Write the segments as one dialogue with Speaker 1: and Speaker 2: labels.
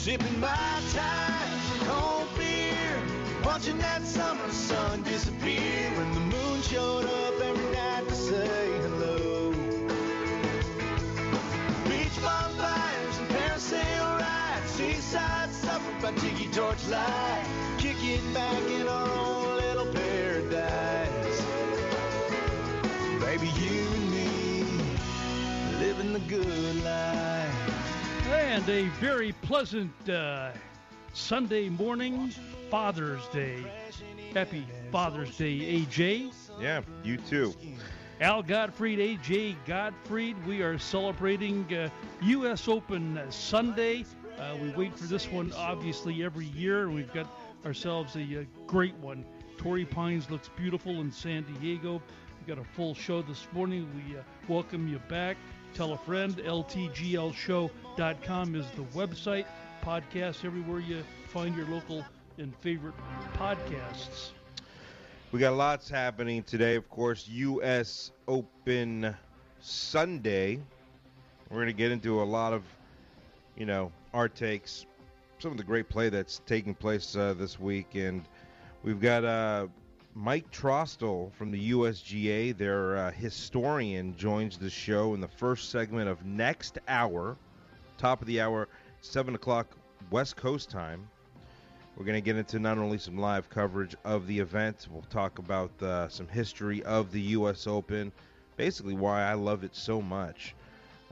Speaker 1: Sipping my time, cold beer, watching that summer sun disappear when the moon showed up every night to say hello. Beach bonfires and parasail rides, seaside supper by tiki torch light, kicking back in our own little paradise. Baby, you and me, living the good life.
Speaker 2: And a very pleasant uh, Sunday morning, Father's Day. Happy Father's Day, AJ.
Speaker 3: Yeah, you too.
Speaker 2: Al Gottfried, AJ Gottfried. We are celebrating uh, U.S. Open Sunday. Uh, we wait for this one, obviously, every year. and We've got ourselves a, uh great one. Torrey Pines looks beautiful in San Diego. We got a full show this morning. We uh, welcome you back. Tell a friend. LTGLshow.com is the website. Podcast everywhere you find your local and favorite podcasts.
Speaker 3: We got lots happening today. Of course, U.S. Open Sunday. We're going to get into a lot of, you know, our takes, some of the great play that's taking place uh, this week. And we've got uh, Mike Trostel from the USGA, their uh, historian, joins the show in the first segment of next hour, top of the hour, 7 o'clock West Coast time. We're going to get into not only some live coverage of the event, we'll talk about uh, some history of the U.S. Open, basically why I love it so much.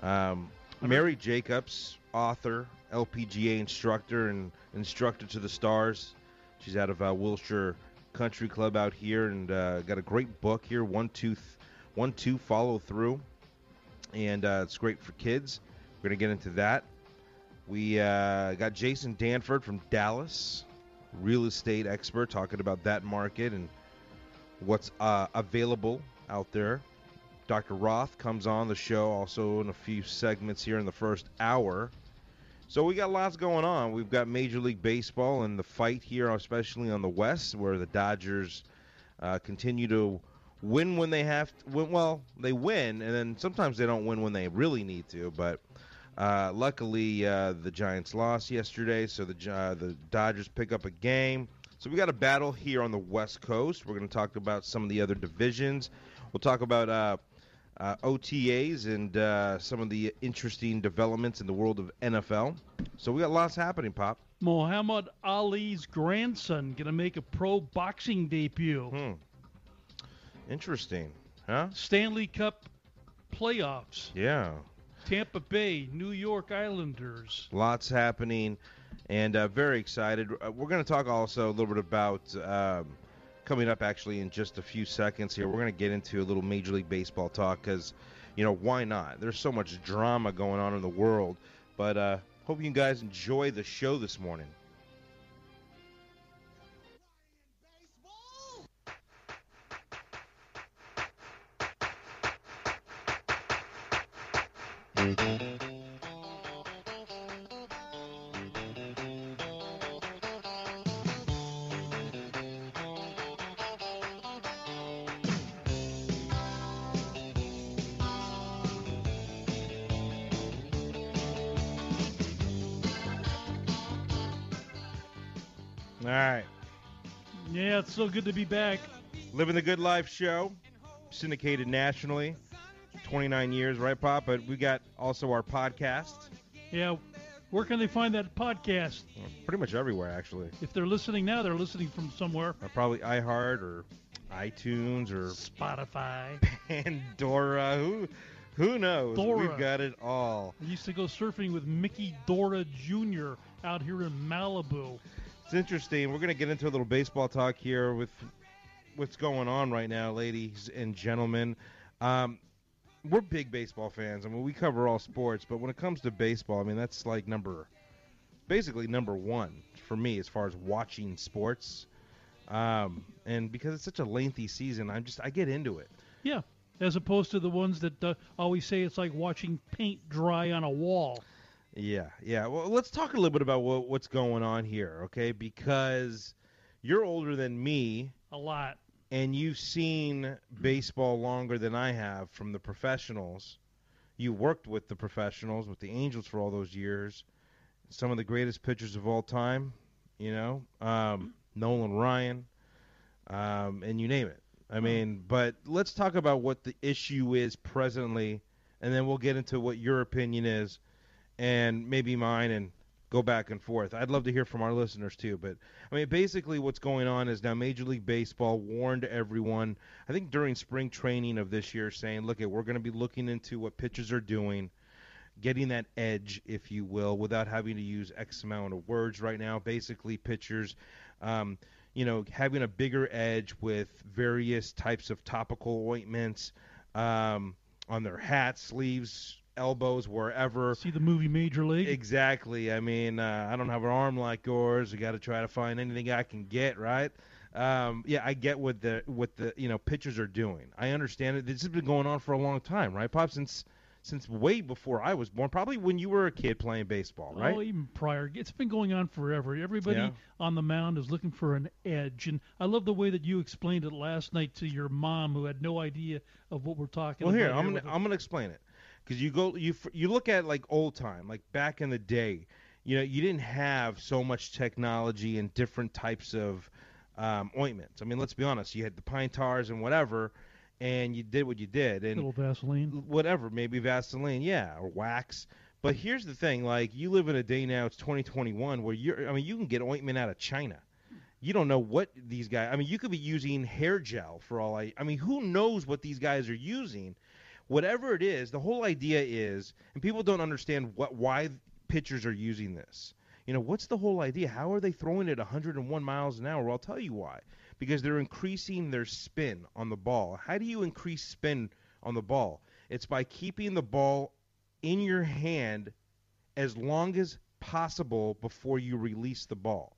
Speaker 3: Um, Mary Jacobs, author, LPGA instructor, and instructor to the stars. She's out of uh, Wilshire Country Club out here, and uh, got a great book here, one two, th- one two follow through, and uh, it's great for kids. We're going to get into that. We uh, got Jason Danford from Dallas, real estate expert, talking about that market and what's uh, available out there. Dr. Roth comes on the show also in a few segments here in the first hour. So we got lots going on. We've got Major League Baseball and the fight here, especially on the West, where the Dodgers uh, continue to win when they have to. Win, well, they win, and then sometimes they don't win when they really need to. But uh, luckily, uh, the Giants lost yesterday, so the uh, the Dodgers pick up a game. So we got a battle here on the West Coast. We're going to talk about some of the other divisions. We'll talk about uh, OTAs and uh, some of the interesting developments in the world of NFL. So we got lots happening, Pop.
Speaker 2: Muhammad Ali's grandson going to make a pro boxing debut.
Speaker 3: Hmm. Interesting, huh?
Speaker 2: Stanley Cup playoffs.
Speaker 3: Yeah.
Speaker 2: Tampa Bay, New York Islanders.
Speaker 3: Lots happening, and uh, very excited. Uh, we're going to talk also a little bit about um, coming up actually in just a few seconds here. We're going to get into a little Major League Baseball talk because, you know, why not? There's so much drama going on in the world. But uh, hope you guys enjoy the show this morning. All right.
Speaker 2: Yeah, it's so good to be back.
Speaker 3: Living the Good Life show, syndicated nationally, 29 years, right, Pop? But we got also our podcast,
Speaker 2: Yeah, where can they find that podcast?
Speaker 3: pretty much everywhere, actually.
Speaker 2: If they're listening now, they're listening from somewhere.
Speaker 3: Uh, probably iHeart or iTunes or
Speaker 2: Spotify.
Speaker 3: Pandora. Who who knows?
Speaker 2: Dora.
Speaker 3: We've got it all.
Speaker 2: I used to go surfing with Miki Dora Jr. out here in Malibu.
Speaker 3: It's interesting. We're gonna get into a little baseball talk here with what's going on right now, ladies and gentlemen. Um, we're big baseball fans. I mean, we cover all sports, but when it comes to baseball, I mean, that's like number, basically number one for me as far as watching sports. Um, and because it's such a lengthy season, I'm just I get into it.
Speaker 2: Yeah, as opposed to the ones that uh, always say it's like watching paint dry on a wall.
Speaker 3: Yeah, yeah. Well, let's talk a little bit about what, what's going on here, okay? Because you're older than me,
Speaker 2: A lot.
Speaker 3: and you've seen baseball longer than I have from the professionals. You worked with the professionals, with the Angels for all those years. some of the greatest pitchers of all time. You know, um, Nolan Ryan, um, and you name it. I mean, but let's talk about what the issue is presently, and then we'll get into what your opinion is, and maybe mine, and go back and forth. I'd love to hear from our listeners too. But I mean, basically, what's going on is now Major League Baseball warned everyone. I think during spring training of this year, saying, "Look, we're going to be looking into what pitchers are doing." Getting that edge, if you will, without having to use X amount of words right now. Basically, pitchers um, you know, having a bigger edge with various types of topical ointments um, on their hats, sleeves, elbows, wherever.
Speaker 2: See the movie Major League?
Speaker 3: Exactly. I mean, uh, I don't have an arm like yours. I got to try to find anything I can get, right? Um, yeah, I get what the what the you know pitchers are doing. I understand it. This has been going on for a long time, right, Pop? Since since way before I was born, probably when you were a kid playing baseball, right?
Speaker 2: Oh, even prior. It's been going on forever. Everybody
Speaker 3: Yeah.
Speaker 2: on the mound is looking for an edge, and I love the way that you explained it last night to your mom, who had no idea of what we're talking
Speaker 3: Well,
Speaker 2: about.
Speaker 3: here I'm gonna. I'm gonna explain it because you go you you look at like old time, like back in the day. You know, you didn't have so much technology and different types of um, ointments. I mean, let's be honest. You had the pine tars and whatever, and you did what you did, and
Speaker 2: little Vaseline.
Speaker 3: whatever, maybe Vaseline, yeah, or wax. But here's the thing: like you live in a day now, it's 2021, where you're. I mean, you can get ointment out of China. You don't know what these guys. I mean, you could be using hair gel for all I. I mean, who knows what these guys are using? Whatever it is, the whole idea is, and people don't understand what why pitchers are using this. You know, what's the whole idea? How are they throwing it 101 miles an hour? Well, I'll tell you why. Because they're increasing their spin on the ball. How do you increase spin on the ball? It's by keeping the ball in your hand as long as possible before you release the ball.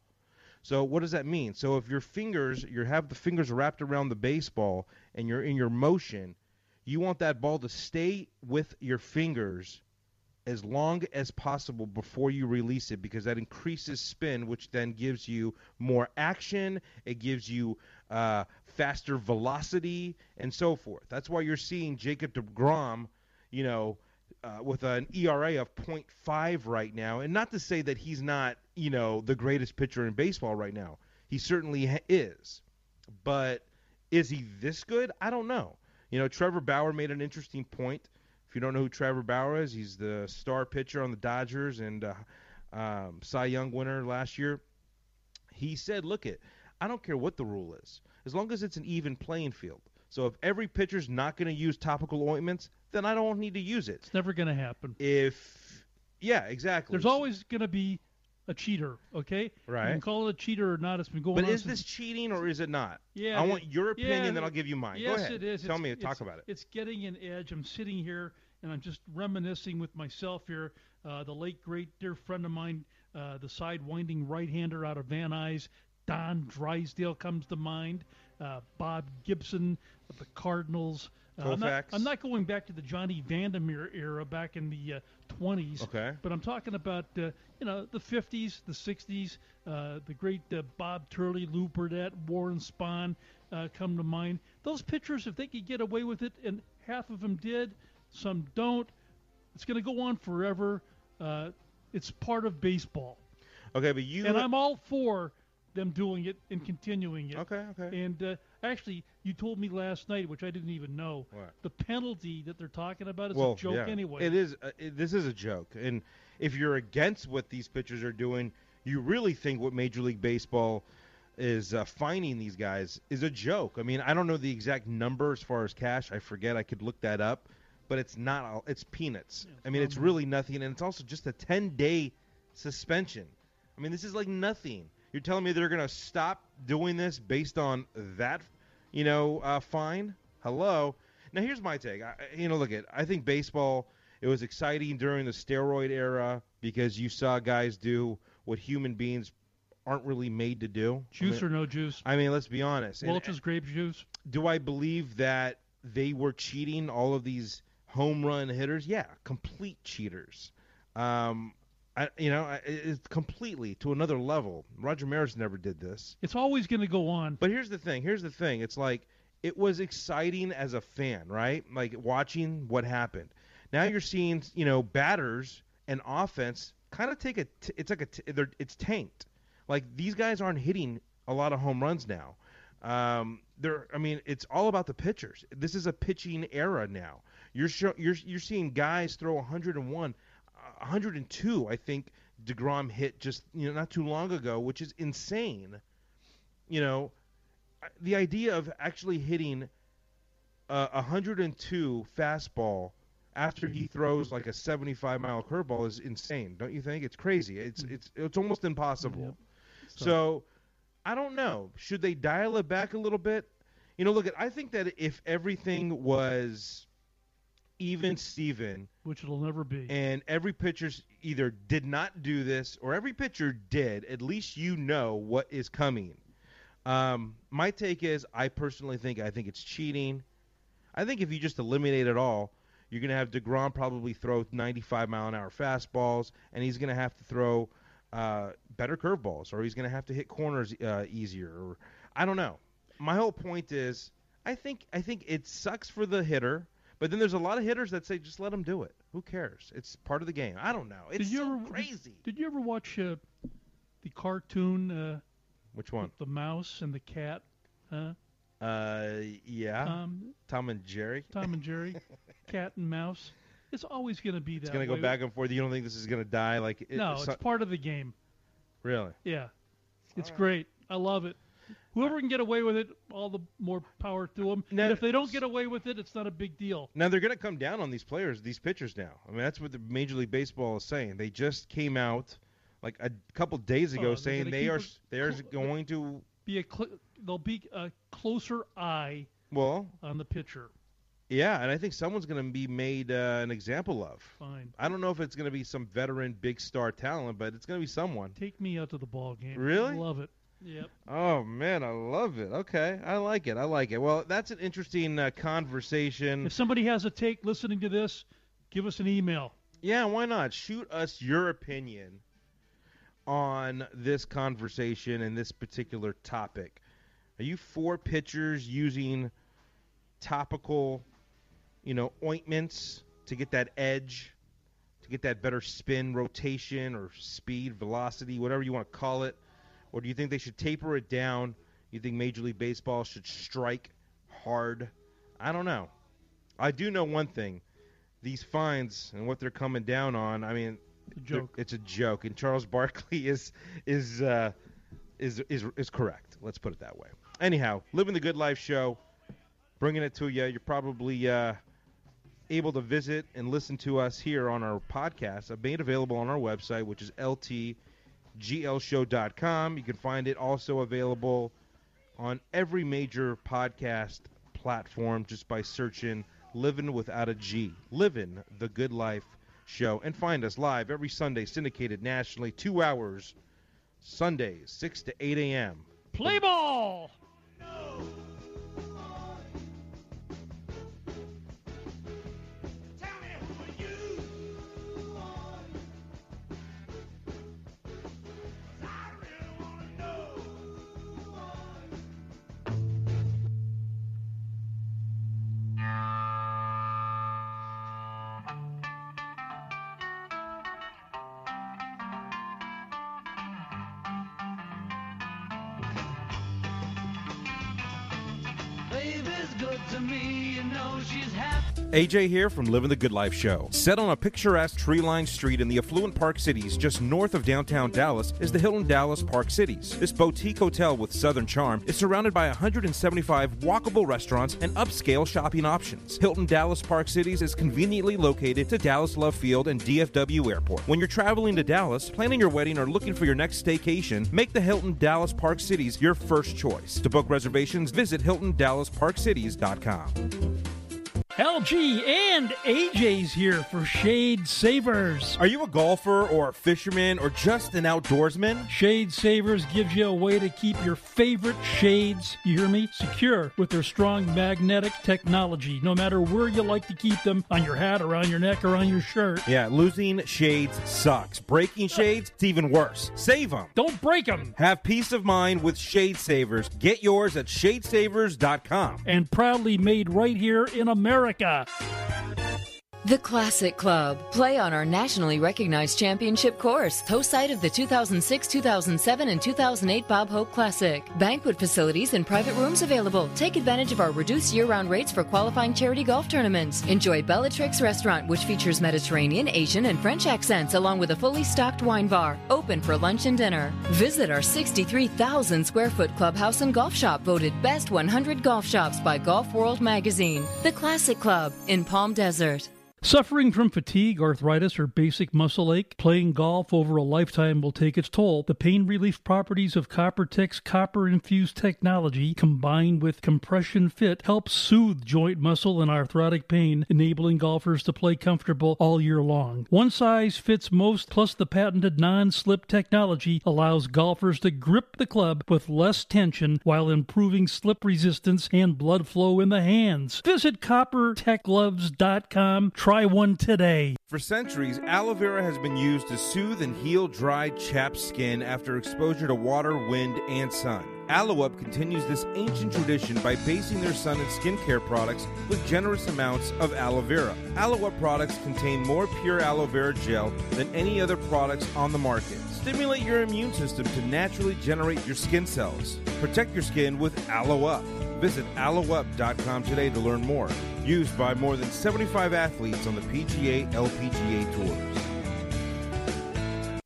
Speaker 3: So what does that mean? So if your fingers, you have the fingers wrapped around the baseball and you're in your motion, you want that ball to stay with your fingers as long as possible before you release it because that increases spin, which then gives you more action. It gives you uh, faster velocity and so forth. That's why you're seeing Jacob DeGrom, you know, uh, with an ERA of .5 right now. And not to say that he's not, you know, the greatest pitcher in baseball right now. He certainly is. But is he this good? I don't know. You know, Trevor Bauer made an interesting point. If you don't know who Trevor Bauer is, he's the star pitcher on the Dodgers and uh, um, Cy Young winner last year. He said, "Look it, I don't care what the rule is, as long as it's an even playing field. So if every pitcher's not going to use topical ointments, then I don't need to use it.
Speaker 2: It's never going to happen.
Speaker 3: If yeah, exactly.
Speaker 2: There's always going to be a cheater. Okay. You
Speaker 3: right.
Speaker 2: can call it a cheater or not. It's been going on.
Speaker 3: But
Speaker 2: on.
Speaker 3: is
Speaker 2: since-
Speaker 3: this cheating or is it not?
Speaker 2: Yeah.
Speaker 3: I want your opinion,
Speaker 2: yeah,
Speaker 3: then I'll give you mine.
Speaker 2: Yes,
Speaker 3: Go ahead.
Speaker 2: it is.
Speaker 3: Tell
Speaker 2: It's-
Speaker 3: me, talk about it.
Speaker 2: It's getting an edge. I'm sitting here and I'm just reminiscing with myself here. Uh, the late great dear friend of mine, uh, the sidewinding right-hander out of Van Nuys, Don Drysdale comes to mind. Uh, Bob Gibson of the Cardinals. Uh, I'm, not, I'm not going back to the Johnny Vander Meer era back in the uh, 20s.
Speaker 3: Okay.
Speaker 2: But I'm talking about uh, you know the 50s, the 60s, uh, the great uh, Bob Turley, Lew Burdette, Warren Spahn uh, come to mind. Those pitchers, if they could get away with it, and half of them did, some don't. It's going to go on forever. Uh, it's part of baseball,
Speaker 3: Okay, but you
Speaker 2: and I'm all for them doing it and continuing it.
Speaker 3: Okay, okay.
Speaker 2: And uh, actually, you told me last night, which I didn't even know,
Speaker 3: What?
Speaker 2: the penalty that they're talking about is
Speaker 3: well,
Speaker 2: a joke
Speaker 3: yeah.
Speaker 2: anyway.
Speaker 3: It is. Uh, it, this is a joke, and if you're against what these pitchers are doing, you really think what Major League Baseball is uh, fining these guys is a joke. I mean, I don't know the exact number as far as cash. I forget. I could look that up, but it's not. all It's peanuts.
Speaker 2: Yeah, it's
Speaker 3: I mean, it's really nothing, and it's also just a 10 day suspension. I mean, this is like nothing. You're telling me they're going to stop doing this based on that, you know, uh, fine? Hello. Now here's my take. I, you know, look at. I think baseball. It was exciting during the steroid era because you saw guys do what human beings aren't really made to do.
Speaker 2: juice
Speaker 3: I mean,
Speaker 2: or no juice?
Speaker 3: I mean, let's be honest. And-
Speaker 2: Welch's grape juice.
Speaker 3: do I believe that they were cheating all of these home run hitters? Yeah, complete cheaters. Um, I, you know, I- it's completely to another level. Roger Maris never did this.
Speaker 2: It's always going to go on.
Speaker 3: But here's the thing. Here's the thing. It's like it was exciting as a fan, right? Like watching what happened. Now you're seeing, you know, batters and offense kind of take a. T- it's like a. T- they're, it's tanked. Like these guys aren't hitting a lot of home runs now. Um, they're. I mean, it's all about the pitchers. This is a pitching era now. You're show, you're you're seeing guys throw 101, uh, 102. I think Degrom hit just you know not too long ago, which is insane. You know, the idea of actually hitting a 102 fastball after he throws like a 75 mile curveball is insane, don't you think? It's crazy. It's it's it's almost impossible.
Speaker 2: Yep.
Speaker 3: So, I don't know. Should they dial it back a little bit? You know, look at. I think that if everything was even Steven
Speaker 2: which it'll never be.
Speaker 3: and every pitcher either did not do this or every pitcher did, at least you know what is coming. Um, my take is, I personally think I think it's cheating. I think if you just eliminate it all, you're going to have Degrom probably throw 95 mile an hour fastballs, and he's going to have to throw uh, better curveballs, or he's going to have to hit corners uh, easier. Or I don't know. My whole point is, I think I think it sucks for the hitter, but then there's a lot of hitters that say just let them do it. Who cares? It's part of the game. I don't know. It's
Speaker 2: Did you
Speaker 3: so
Speaker 2: ever-
Speaker 3: crazy.
Speaker 2: Did you ever watch uh, the cartoon uh,
Speaker 3: Which one?
Speaker 2: the mouse and the cat? Huh?
Speaker 3: Uh, yeah.
Speaker 2: Um,
Speaker 3: Tom and Jerry.
Speaker 2: Tom and Jerry, cat and mouse. It's always going to be that.
Speaker 3: It's gonna go
Speaker 2: way.
Speaker 3: back and forth. You don't think this is gonna die? Like it,
Speaker 2: No,
Speaker 3: it's
Speaker 2: it's part of the game.
Speaker 3: really.
Speaker 2: Yeah, it's
Speaker 3: right.
Speaker 2: great. I love it. Whoever can get away with it, all the more power to them.
Speaker 3: Now-
Speaker 2: and if they don't get away with it, it's not a big deal.
Speaker 3: Now they're gonna come down on these players, these pitchers. Now, I mean that's what the Major League Baseball is saying. They just came out like a couple days ago
Speaker 2: Oh,
Speaker 3: saying they are they are
Speaker 2: cl-
Speaker 3: going to
Speaker 2: Be a cl- there'll be a closer eye
Speaker 3: well,
Speaker 2: on the pitcher.
Speaker 3: yeah, and I think someone's gonna be made uh, an example of.
Speaker 2: Fine.
Speaker 3: I don't know if it's gonna be some veteran big star talent, but it's gonna be someone.
Speaker 2: Take me out to the ball game.
Speaker 3: Really?
Speaker 2: Love it. Yep.
Speaker 3: Oh man, I love it. Okay, I like it. I like it. Well, that's an interesting uh, conversation.
Speaker 2: If somebody has a take listening to this, give us an email.
Speaker 3: Yeah, why not? Shoot us your opinion on this conversation and this particular topic. Are you for pitchers using topical, you know, ointments to get that edge, to get that better spin, rotation, or speed, velocity, whatever you want to call it? Or do you think they should taper it down? You think Major League Baseball should strike hard? I don't know. I do know one thing these fines and what they're coming down on. I mean,
Speaker 2: joke.
Speaker 3: It's a joke, and Charles Barkley is is uh, is is is correct. Let's put it that way. Anyhow, living the good life show, bringing it to you. You're probably uh, able to visit and listen to us here on our podcast. I've made available on our website, which is ltglshow.com. You can find it also available on every major podcast platform just by searching Living Without a G. Living the Good Life Show. And find us live every Sunday, syndicated nationally, two hours, Sundays, 6 to 8 a.m.
Speaker 2: Play ball.
Speaker 3: AJ here from Living the Good Life Show. Set on a picturesque tree lined street in the affluent Park Cities, just north of downtown Dallas, is the Hilton Dallas Park Cities. This boutique hotel with southern charm is surrounded by 175 walkable restaurants and upscale shopping options. Hilton Dallas Park Cities is conveniently located to Dallas Love Field and DFW Airport. When you're traveling to Dallas, planning your wedding, or looking for your next staycation, make the Hilton Dallas Park Cities your first choice. To book reservations, visit HiltonDallasParkCities.com.
Speaker 2: LG and AJ's here for Shade Savers.
Speaker 3: Are you a golfer or a fisherman or just an outdoorsman?
Speaker 2: Shade Savers gives you a way to keep your favorite shades, you hear me, secure with their strong magnetic technology, no matter where you like to keep them on your hat, around your neck, or on your shirt.
Speaker 3: Yeah, losing shades sucks. Breaking shades, it's even worse. Save them.
Speaker 2: Don't break them.
Speaker 3: Have peace of mind with Shade Savers. Get yours at shadesavers.com.
Speaker 2: And proudly made right here in America. America.
Speaker 4: The Classic Club. Play on our nationally recognized championship course, host site of the 2006, 2007, and 2008 Bob Hope Classic. Banquet facilities and private rooms available. Take advantage of our reduced year round rates for qualifying charity golf tournaments. Enjoy Bellatrix Restaurant, which features Mediterranean, Asian, and French accents, along with a fully stocked wine bar. Open for lunch and dinner. Visit our 63,000 square foot clubhouse and golf shop, voted Best 100 Golf Shops by Golf World Magazine. The Classic Club in Palm Desert.
Speaker 2: Suffering from fatigue, arthritis, or basic muscle ache, playing golf over a lifetime will take its toll. The pain relief properties of CopperTech's copper infused technology, combined with compression fit, helps soothe joint muscle and arthritic pain, enabling golfers to play comfortable all year long. One size fits most, plus the patented non slip technology allows golfers to grip the club with less tension while improving slip resistance and blood flow in the hands. Visit coppertechgloves.com. Try one today.
Speaker 3: For centuries, aloe vera has been used to soothe and heal dry, chapped skin after exposure to water, wind, and sun. Aloe continues this ancient tradition by basing their sun and skincare products with generous amounts of aloe vera. Aloe products contain more pure aloe vera gel than any other products on the market. Stimulate your immune system to naturally generate your skin cells. Protect your skin with Aloe. Visit aloeup.com today to learn more. Used by more than 75 athletes on the PGA LPGA tours.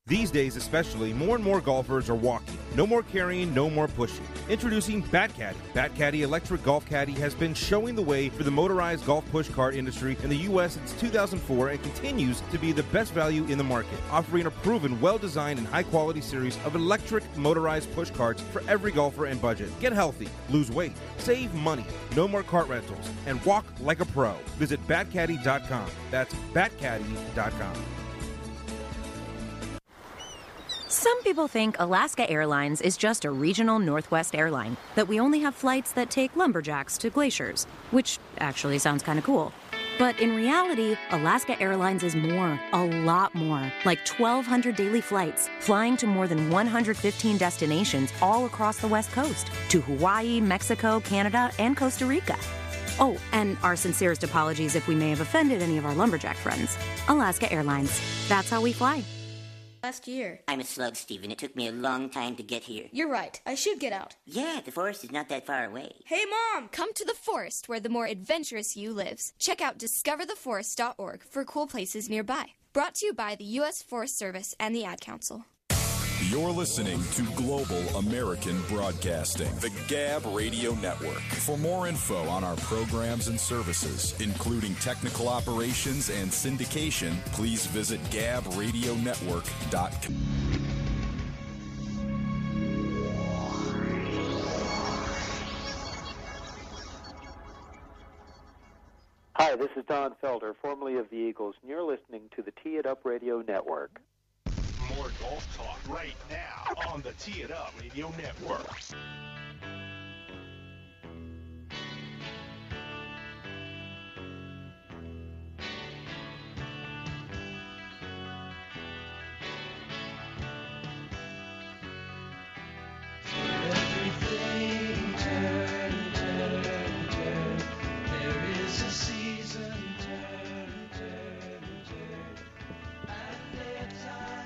Speaker 3: These days, especially, more and more golfers are walking. No more carrying, no more pushing. Introducing Batcaddy. Batcaddy Electric Golf Caddy has been showing the way for the motorized golf push cart industry in the U.S. since 2004 and continues to be the best value in the market, offering a proven, well designed, and high quality series of electric motorized push carts for every golfer and budget. Get healthy, lose weight, save money, no more cart rentals, and walk like a pro. Visit batcaddy.com. That's batcaddy.com.
Speaker 5: Some people think Alaska Airlines is just a regional Northwest airline, that we only have flights that take lumberjacks to glaciers, which actually sounds kind of cool. But in reality, Alaska Airlines is more, a lot more, like 1,200 daily flights, flying to more than 115 destinations all across the West Coast, to Hawaii, Mexico, Canada, and Costa Rica. Oh, and our sincerest apologies if we may have offended any of our lumberjack friends. Alaska Airlines. That's how we fly.
Speaker 6: Last year.
Speaker 7: I'm a slug, Steven. It took me a long time to get here.
Speaker 6: You're right. I should get out.
Speaker 7: Yeah, the forest is not that far away.
Speaker 6: Hey, Mom! Come to the forest where the more adventurous you lives. Check out discovertheforest.org for cool places nearby. Brought to you by the U.S. Forest Service and the Ad Council.
Speaker 8: You're listening to Global American Broadcasting, the Gab Radio Network. For more info on our programs and services, including technical operations and syndication, please visit gabradionetwork.com.
Speaker 9: Hi, this is Don Felder, formerly of the Eagles, and you're listening to the Tee It Up Radio Network.
Speaker 10: More golf talk right now on the Tee It Up Radio Network.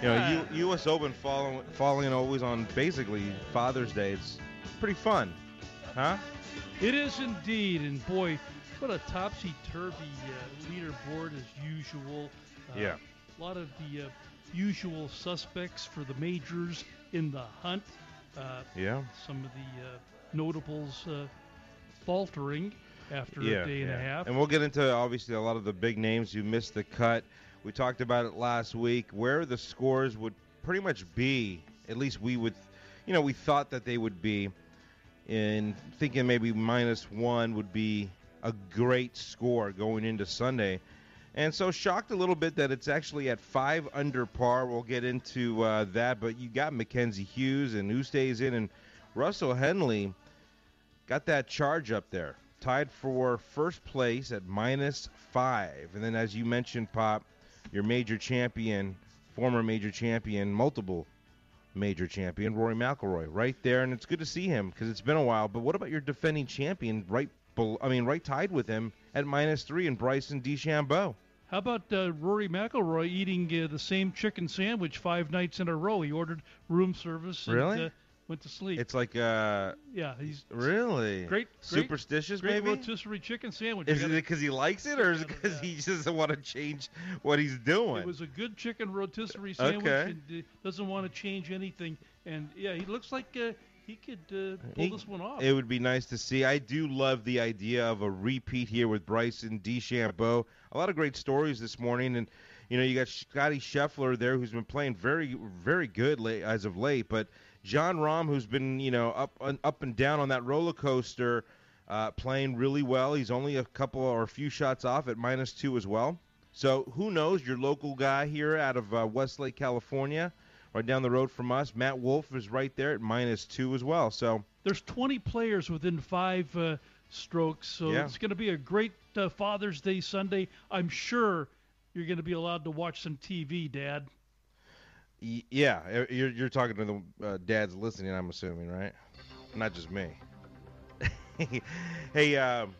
Speaker 3: You know, U- U.S. Open following following always on basically Father's Day. It's pretty fun, huh?
Speaker 2: It is indeed, and boy, what a topsy-turvy uh, leaderboard as usual. Uh,
Speaker 3: Yeah.
Speaker 2: A lot of the uh, usual suspects for the majors in the hunt. Uh,
Speaker 3: Yeah.
Speaker 2: Some of the uh, notables uh, faltering after
Speaker 3: yeah,
Speaker 2: a day and
Speaker 3: yeah.
Speaker 2: a half.
Speaker 3: And we'll get into obviously a lot of the big names who missed the cut. We talked about it last week, where the scores would pretty much be. At least we would, you know, we thought that they would be. And thinking maybe minus one would be a great score going into Sunday. And so shocked a little bit that it's actually at five under par. We'll get into uh, that. But you got Mackenzie Hughes and Oosthuizen, and Russell Henley got that charge up there, tied for first place at minus five. And then, as you mentioned, Pop, your major champion, former major champion, multiple major champion, Rory McIlroy, right there, and it's good to see him because it's been a while. But what about your defending champion, right? I mean, right tied with him at minus three, and Bryson DeChambeau.
Speaker 2: How about uh, Rory McIlroy eating uh, the same chicken sandwich five nights in a row? He ordered room service. And,
Speaker 3: Really?
Speaker 2: uh, went to sleep.
Speaker 3: It's like uh,
Speaker 2: yeah, he's
Speaker 3: really
Speaker 2: great. great
Speaker 3: superstitious,
Speaker 2: great
Speaker 3: maybe.
Speaker 2: rotisserie chicken sandwich.
Speaker 3: Is it
Speaker 2: gotta-
Speaker 3: because he likes it, or is it because he just doesn't want to change what he's doing?
Speaker 2: It was a good chicken rotisserie sandwich.
Speaker 3: Okay.
Speaker 2: And, uh, doesn't want to change anything. And yeah, he looks like uh, he could uh, pull
Speaker 3: He-
Speaker 2: this one off.
Speaker 3: It would be nice to see. I do love the idea of a repeat here with Bryson DeChambeau. A lot of great stories this morning, and you know you got Scottie Scheffler there, who's been playing very, very good late, as of late. But Jon Rahm, who's been you know up and up and down on that roller coaster, uh, playing really well. He's only a couple or a few shots off at minus two as well. So who knows? Your local guy here out of uh, Westlake, California, right down the road from us, Matt Wolff is right there at minus two as well. So.
Speaker 2: There's 20 players within five uh, strokes, so
Speaker 3: Yeah.
Speaker 2: it's going to be a great uh, Father's Day Sunday. I'm sure you're going to be allowed to watch some TV, Dad.
Speaker 3: Yeah, uh, you're, you're talking to the uh, dads listening, I'm assuming, right? Not just me. hey, um,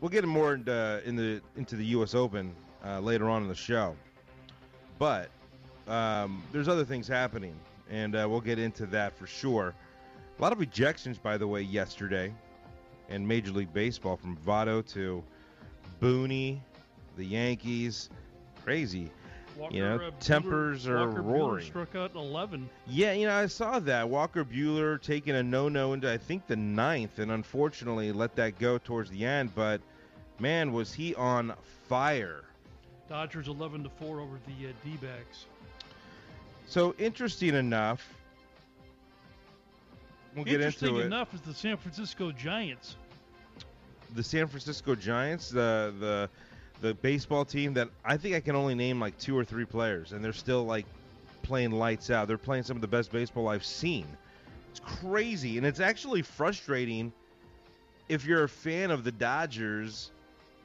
Speaker 3: we'll get more into, in the into the U.S. Open uh, later on in the show, but um, there's other things happening, and uh, we'll get into that for sure. A lot of ejections, by the way, yesterday in Major League Baseball from Votto to Booney, the Yankees, crazy.
Speaker 2: Walker,
Speaker 3: you know,
Speaker 2: uh,
Speaker 3: tempers are
Speaker 2: Walker
Speaker 3: roaring.
Speaker 2: struck out 11.
Speaker 3: Yeah, you know, I saw that Walker Buehler taking a no-no into I think the ninth, and unfortunately let that go towards the end. But man, was he on fire!
Speaker 2: Dodgers 11 to 4 over the uh, D-backs.
Speaker 3: So interesting enough, we'll get
Speaker 2: Interesting
Speaker 3: into it.
Speaker 2: enough is the San Francisco Giants.
Speaker 3: The San Francisco Giants, the the the baseball team that I think I can only name like two or three players, and they're still like playing lights out. They're playing some of the best baseball I've seen. It's crazy, and it's actually frustrating if you're a fan of the Dodgers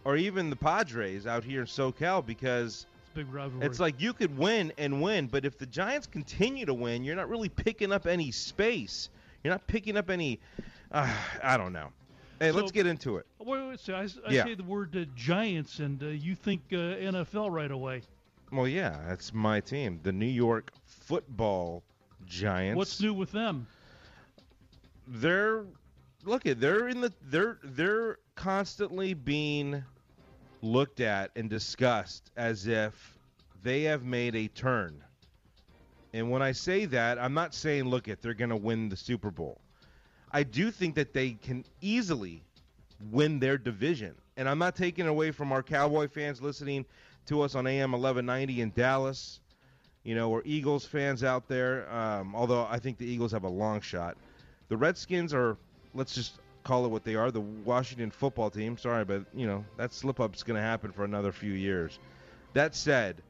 Speaker 3: or even the Padres out here in SoCal because
Speaker 2: It's a big rivalry.
Speaker 3: it's like you could win and win, but if the Giants continue to win, you're not really picking up any space. You're not picking up any. Uh, I don't know. Hey, let's get into it.
Speaker 2: Wait, wait, so I, I
Speaker 3: Yeah.
Speaker 2: say the word uh, Giants, and uh, you think uh, NFL right away.
Speaker 3: Well, yeah, that's my team, the New York Football Giants.
Speaker 2: What's new with them?
Speaker 3: They're look at they're in the they're they're constantly being looked at and discussed as if they have made a turn. And when I say that, I'm not saying look at they're going to win the Super Bowl. I do think that they can easily win their division. And I'm not taking away from our Cowboy fans listening to us on AM 1190 in Dallas, you know, or Eagles fans out there. Um, although I think the Eagles have a long shot. The Redskins are, let's just call it what they are, the Washington football team. Sorry, but you know that slip up's going to happen for another few years. That said,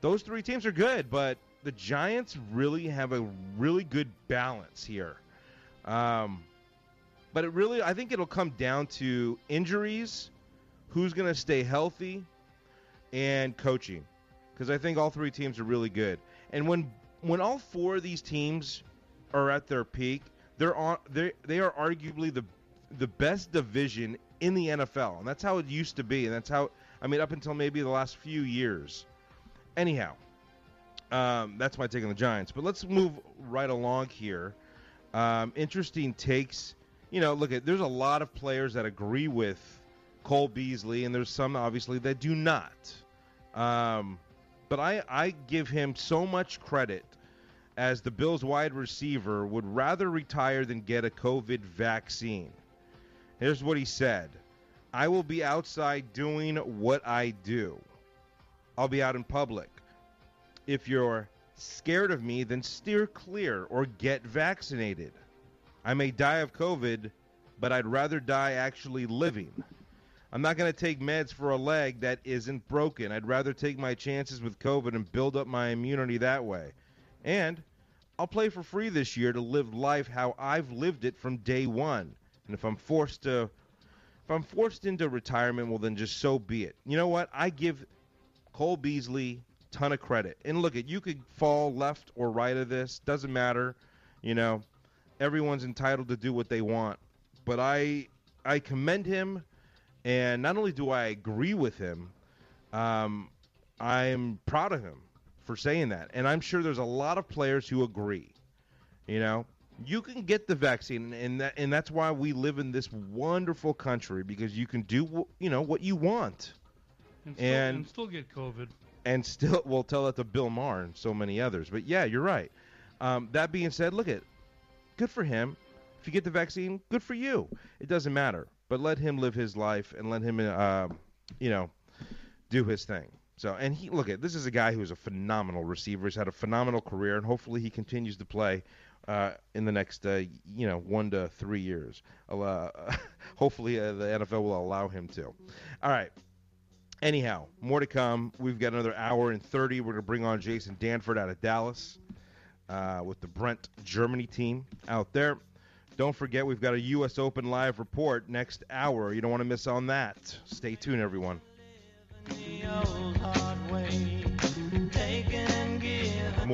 Speaker 3: those three teams are good, but the Giants really have a really good balance here. Um, but it really, I think it'll come down to injuries, who's going to stay healthy, and coaching, because I think all three teams are really good. And when when all four of these teams are at their peak, they're on they they are arguably the the best division in the NFL, and that's how it used to be, and that's how I mean up until maybe the last few years. Anyhow, um, that's my take on the Giants. But let's move right along here. Um, interesting takes. You know, look at there's a lot of players that agree with Cole Beasley, and there's some obviously that do not. Um, but I I give him so much credit as the Bills wide receiver would rather retire than get a COVID vaccine. Here's what he said I will be outside doing what I do. I'll be out in public. If you're scared of me, then steer clear or get vaccinated. I may die of COVID, but I'd rather die actually living. I'm not going to take meds for a leg that isn't broken. I'd rather take my chances with COVID and build up my immunity that way. And I'll play for free this year to live life how I've lived it from day one. And if I'm forced to if I'm forced into retirement, well then just so be it. You know what? I give Cole Beasley ton of credit. And look at you could fall left or right of this, doesn't matter. You know, everyone's entitled to do what they want. But I I commend him and not only do I agree with him, Um, I'm proud of him for saying that, and I'm sure there's a lot of players who agree. You know, you can get the vaccine, and that, and that's why we live in this wonderful country because you can do you know what you want,
Speaker 2: And still,
Speaker 3: And-
Speaker 2: and still get COVID.
Speaker 3: And still we'll tell that to Bill Maher and so many others. But yeah, you're right. Um, that being said, look at good for him. If you get the vaccine, good for you. It doesn't matter, but let him live his life and let him, uh, you know, do his thing. So, and he look at this is a guy who is a phenomenal receiver. He's had a phenomenal career, and hopefully he continues to play uh, in the next, uh, you know, one to three years. Hopefully uh, the NFL will allow him to. All right. Anyhow, more to come. We've got another hour and 30. We're going to bring on Jason Danford out of Dallas uh, with the Brent Germany team out there. Don't forget, we've got a U.S. Open live report next hour. You don't want to miss on that. Stay tuned, everyone.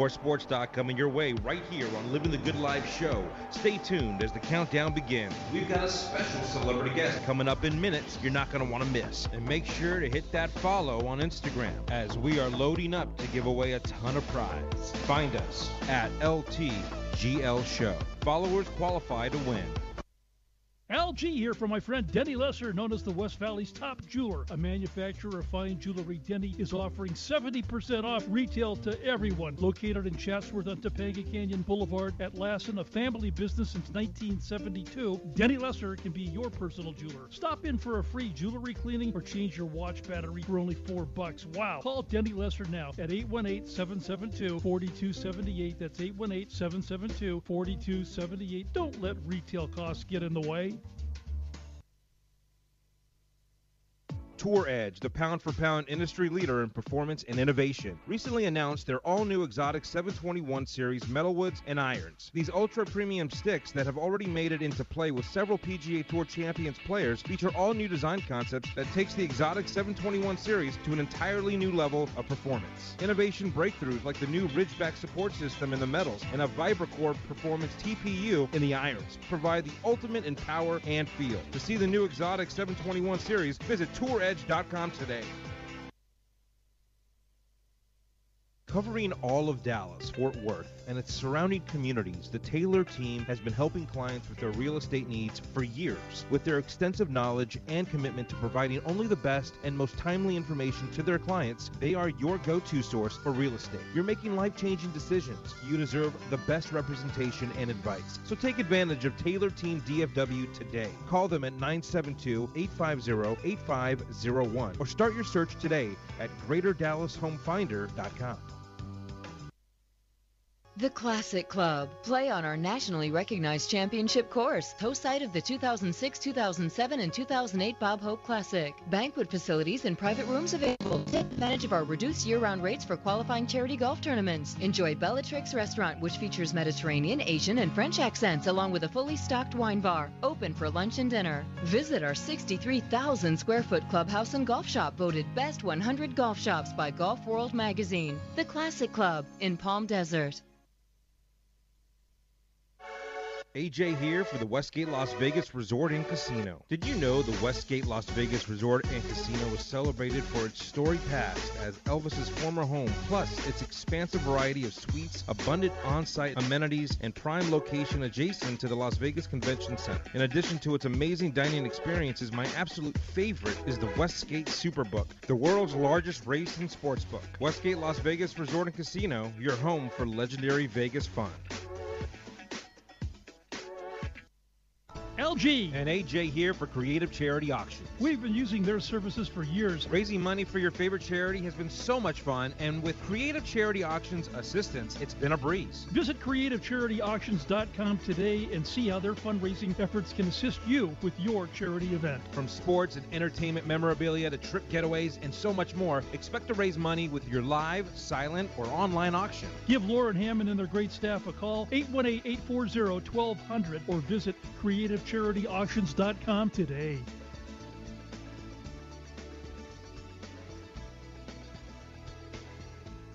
Speaker 3: More sports talk coming your way right here on Living the Good Life show. Stay tuned as the countdown begins. We've got a special celebrity guest coming up in minutes you're not going to want to miss. And make sure to hit that follow on Instagram as we are loading up to give away a ton of prize. Find us at LTGL Show. Followers qualify to win.
Speaker 2: LG here from my friend Denny Lesser, known as the West Valley's top jeweler. A manufacturer of fine jewelry, Denny is offering 70% off retail to everyone. Located in Chatsworth on Topanga Canyon Boulevard at Lassen, a family business since 1972, Denny Lesser can be your personal jeweler. Stop in for a free jewelry cleaning or change your watch battery for only four bucks. Wow. Call Denny Lesser now at 818-772-4278. That's 818-772-4278. Don't let retail costs get in the way.
Speaker 3: Tour Edge, the pound for pound industry leader in performance and innovation, recently announced their all new exotic 721 series metalwoods and irons. These ultra premium sticks that have already made it into play with several PGA Tour Champions players feature all new design concepts that takes the exotic 721 series to an entirely new level of performance. Innovation breakthroughs like the new Ridgeback support system in the metals and a VibraCore Performance TPU in the irons provide the ultimate in power and feel. To see the new exotic 721 series, visit today. Covering all of Dallas, Fort Worth, and its surrounding communities, the Taylor team has been helping clients with their real estate needs for years. With their extensive knowledge and commitment to providing only the best and most timely information to their clients, they are your go to source for real estate. You're making life changing decisions. You deserve the best representation and advice. So take advantage of Taylor Team DFW today. Call them at 972 850 8501 or start your search today at GreaterDallasHomefinder.com.
Speaker 4: The Classic Club. Play on our nationally recognized championship course, host site of the 2006, 2007, and 2008 Bob Hope Classic. Banquet facilities and private rooms available. Take advantage of our reduced year-round rates for qualifying charity golf tournaments. Enjoy Bellatrix Restaurant, which features Mediterranean, Asian, and French accents, along with a fully stocked wine bar, open for lunch and dinner. Visit our 63,000 square foot clubhouse and golf shop, voted Best 100 Golf Shops by Golf World Magazine. The Classic Club in Palm Desert.
Speaker 3: AJ here for the Westgate Las Vegas Resort and Casino. Did you know the Westgate Las Vegas Resort and Casino was celebrated for its storied past as Elvis's former home, plus its expansive variety of suites, abundant on-site amenities, and prime location adjacent to the Las Vegas Convention Center. In addition to its amazing dining experiences, my absolute favorite is the Westgate Superbook, the world's largest race and sports book. Westgate Las Vegas Resort and Casino, your home for legendary Vegas fun.
Speaker 2: LG.
Speaker 3: And AJ here for Creative Charity Auctions.
Speaker 2: We've been using their services for years.
Speaker 3: Raising money for your favorite charity has been so much fun, and with Creative Charity Auctions assistance, it's been a breeze.
Speaker 2: Visit creativecharityauctions.com today and see how their fundraising efforts can assist you with your charity event.
Speaker 3: From sports and entertainment memorabilia to trip getaways and so much more, expect to raise money with your live, silent, or online auction.
Speaker 2: Give Lauren Hammond and their great staff a call, 818-840-1200, or visit creativecharityauctions.com today.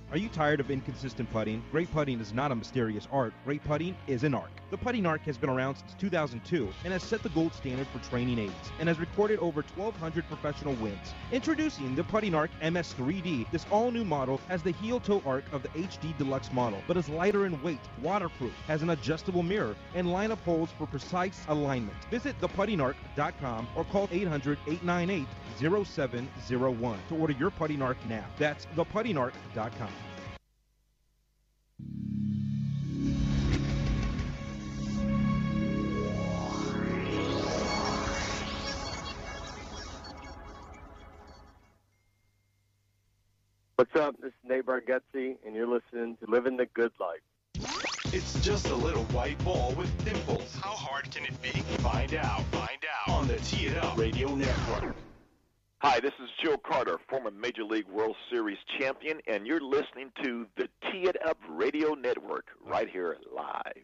Speaker 3: Are you tired of inconsistent putting? Great putting is not a mysterious art. Great putting is an art.
Speaker 11: The Putting Arc has been around since 2002 and has set the gold standard for training aids and has recorded over 1,200 professional wins. Introducing the Putting Arc MS3D, this all-new model has the heel-toe arc of the HD Deluxe model, but is lighter in weight, waterproof, has an adjustable mirror, and line-up holes for precise alignment. Visit theputtingarc.com or call 800-898-0701 to order your Putting Arc now. That's theputtingarc.com.
Speaker 12: What's up? This is Nate Bargatze, and you're listening to Living the Good Life.
Speaker 10: It's just a little white ball with dimples. How hard can it be? Find out. Find out on the Tee It Up Radio Network.
Speaker 13: Hi, this is Joe Carter, former Major League World Series champion, and you're listening to the Tee It Up Radio Network right here live.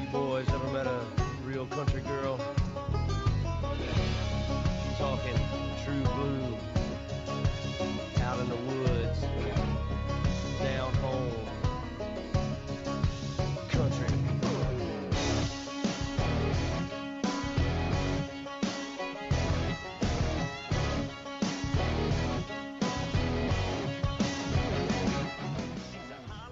Speaker 14: You boys ever met a real country girl?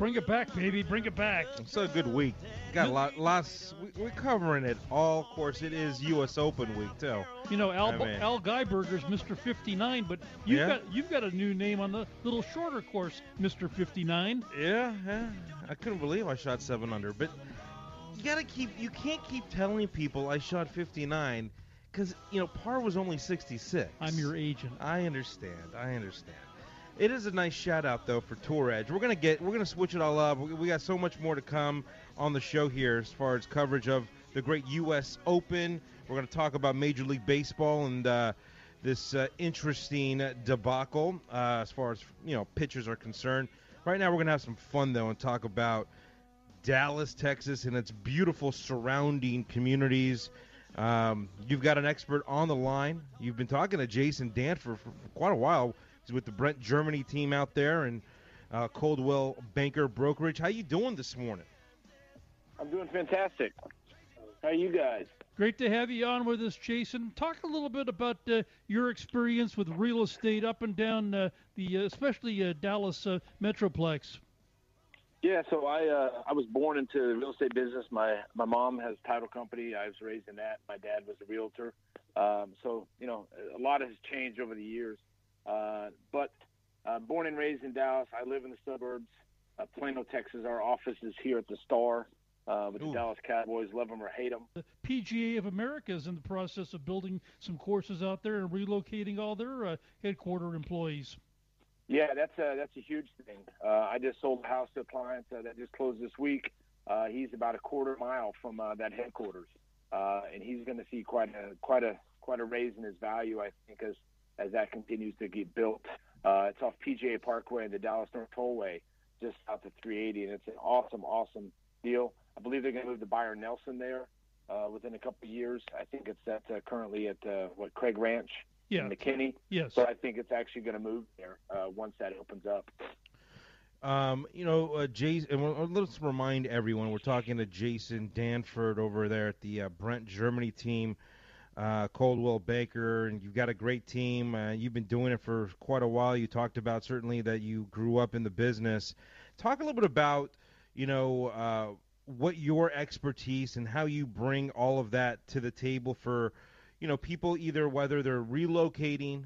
Speaker 2: Bring it back, baby. Bring it back.
Speaker 3: It's a good week. Got a lot, lots. We, we're covering it all. Of course, it is U.S. Open week too.
Speaker 2: You know, Al,
Speaker 3: I mean-
Speaker 2: Al Geiberger's Mr. 59, but you've
Speaker 3: Yeah?
Speaker 2: got you've got a new name on the little shorter course, Mr. 59.
Speaker 3: Yeah, yeah. I couldn't believe I shot seven under, but you gotta keep. You can't keep telling people I shot 59, because you know par was only 66.
Speaker 2: I'm your agent.
Speaker 3: I understand. I understand. It is a nice shout out though for Tour Edge. We're gonna get. We're gonna switch it all up. We, we got so much more to come on the show here as far as coverage of the great U.S. Open. We're gonna talk about Major League Baseball and. Uh, this uh, interesting debacle uh, as far as you know pitchers are concerned. Right now, we're gonna have some fun though and talk about Dallas, Texas, and its beautiful surrounding communities. Um, you've got an expert on the line. You've been talking to Jason Danford for, for quite a while. He's with the Brent Germany team out there and uh, Coldwell Banker Brokerage. How you doing this morning?
Speaker 15: I'm doing fantastic. How are you guys?
Speaker 2: Great to have you on with us, Jason. Talk a little bit about uh, your experience with real estate up and down uh, the, uh, especially uh, Dallas uh, Metroplex.
Speaker 15: Yeah, so I uh, I was born into the real estate business. My my mom has a title company. I was raised in that. My dad was a realtor. Um, so you know, a lot has changed over the years. Uh, but uh, born and raised in Dallas. I live in the suburbs. Uh, Plano, Texas. Our office is here at the Star uh, with the Dallas Cowboys. Love them or hate them.
Speaker 2: The PGA of America is in the process of building some courses out there and relocating all their uh, headquarter employees.
Speaker 15: Yeah, that's a that's a huge thing. Uh, I just sold a house to a client uh, that just closed this week. Uh, he's about a quarter mile from uh, that headquarters, uh, and he's going to see quite a quite a quite a raise in his value, I think, as as that continues to get built. Uh, it's off PGA Parkway and the Dallas North Tollway, just south of 380, and it's an awesome, awesome deal. I believe they're going to move the Byron Nelson there uh, within a couple of years. I think it's at uh, currently at uh, what Craig Ranch
Speaker 2: Yeah.
Speaker 15: in McKinney.
Speaker 2: Yes.
Speaker 15: So I think it's actually going to move there uh, once that opens up.
Speaker 3: Um, you know, uh, Jason, and let's remind everyone we're talking to Jason Danford over there at the uh, Brent Germany team, uh, Coldwell Banker, and you've got a great team. Uh, you've been doing it for quite a while. You talked about certainly that you grew up in the business. Talk a little bit about, you know, uh, what your expertise and how you bring all of that to the table for, you know, people either whether they're relocating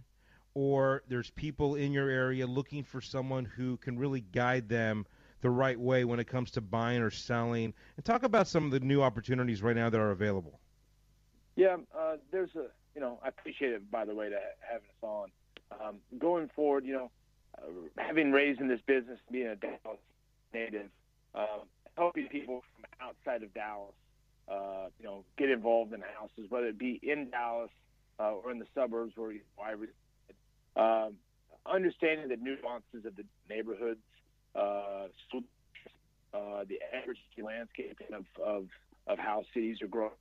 Speaker 3: or there's people in your area looking for someone who can really guide them the right way when it comes to buying or selling. And talk about some of the new opportunities right now that are available.
Speaker 15: Yeah, uh, there's a you know I appreciate it by the way to having us on. Um, going forward, you know, uh, having raised in this business, being a Dallas native, um, helping people from outside of Dallas, uh, you know, get involved in houses, whether it be in Dallas uh, or in the suburbs where I reside. Um, understanding the nuances of the neighborhoods, uh, uh, the average landscaping of, of, of how cities are growing,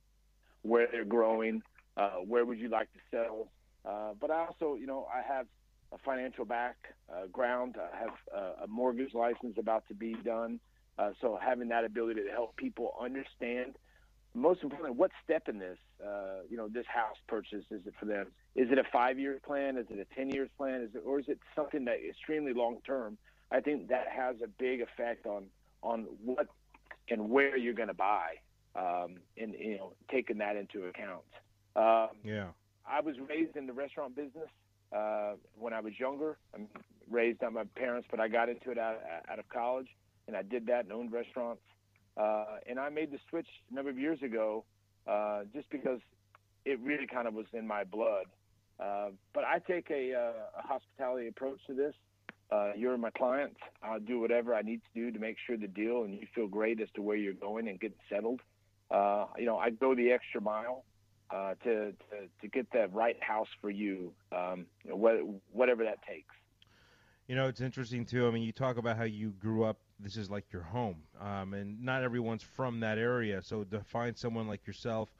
Speaker 15: where they're growing, uh, where would you like to settle. Uh, but I also, you know, I have a financial background. I have uh, a mortgage license about to be done. Uh, so having that ability to help people understand, most importantly, what step in this, uh, you know, this house purchase is it for them? Is it a five-year plan? Is it a ten-year plan? Is it, or is it something that extremely long-term? I think that has a big effect on on what and where you're going to buy, um, and you know, taking that into account. Um,
Speaker 3: Yeah.
Speaker 15: I was raised in the restaurant business uh, when I was younger. I'm raised by my parents, but I got into it out, out of college, and I did that and owned restaurants. Uh, and I made the switch a number of years ago, uh, just because it really kind of was in my blood. Uh, but I take a, uh, a hospitality approach to this. Uh, you're my client. I'll do whatever I need to do to make sure the deal and you feel great as to where you're going and get settled. Uh, you know, I go the extra mile uh, to, to to get that right house for you, um, you know, wh- whatever that takes.
Speaker 3: You know, it's interesting too. I mean, you talk about how you grew up. This is like your home, um, and not everyone's from that area. So to find someone like yourself,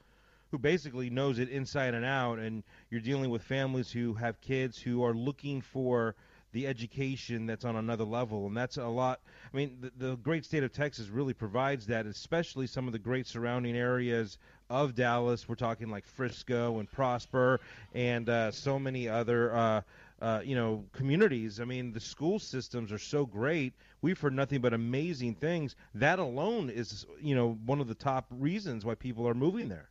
Speaker 3: who basically knows it inside and out, and you're dealing with families who have kids who are looking for the education that's on another level, and that's a lot. I mean, the, the great state of Texas really provides that, especially some of the great surrounding areas of Dallas. We're talking like Frisco and Prosper, and uh, so many other. Uh, uh, you know, communities. I mean, the school systems are so great. We've heard nothing but amazing things. That alone is, you know, one of the top reasons why people are moving there.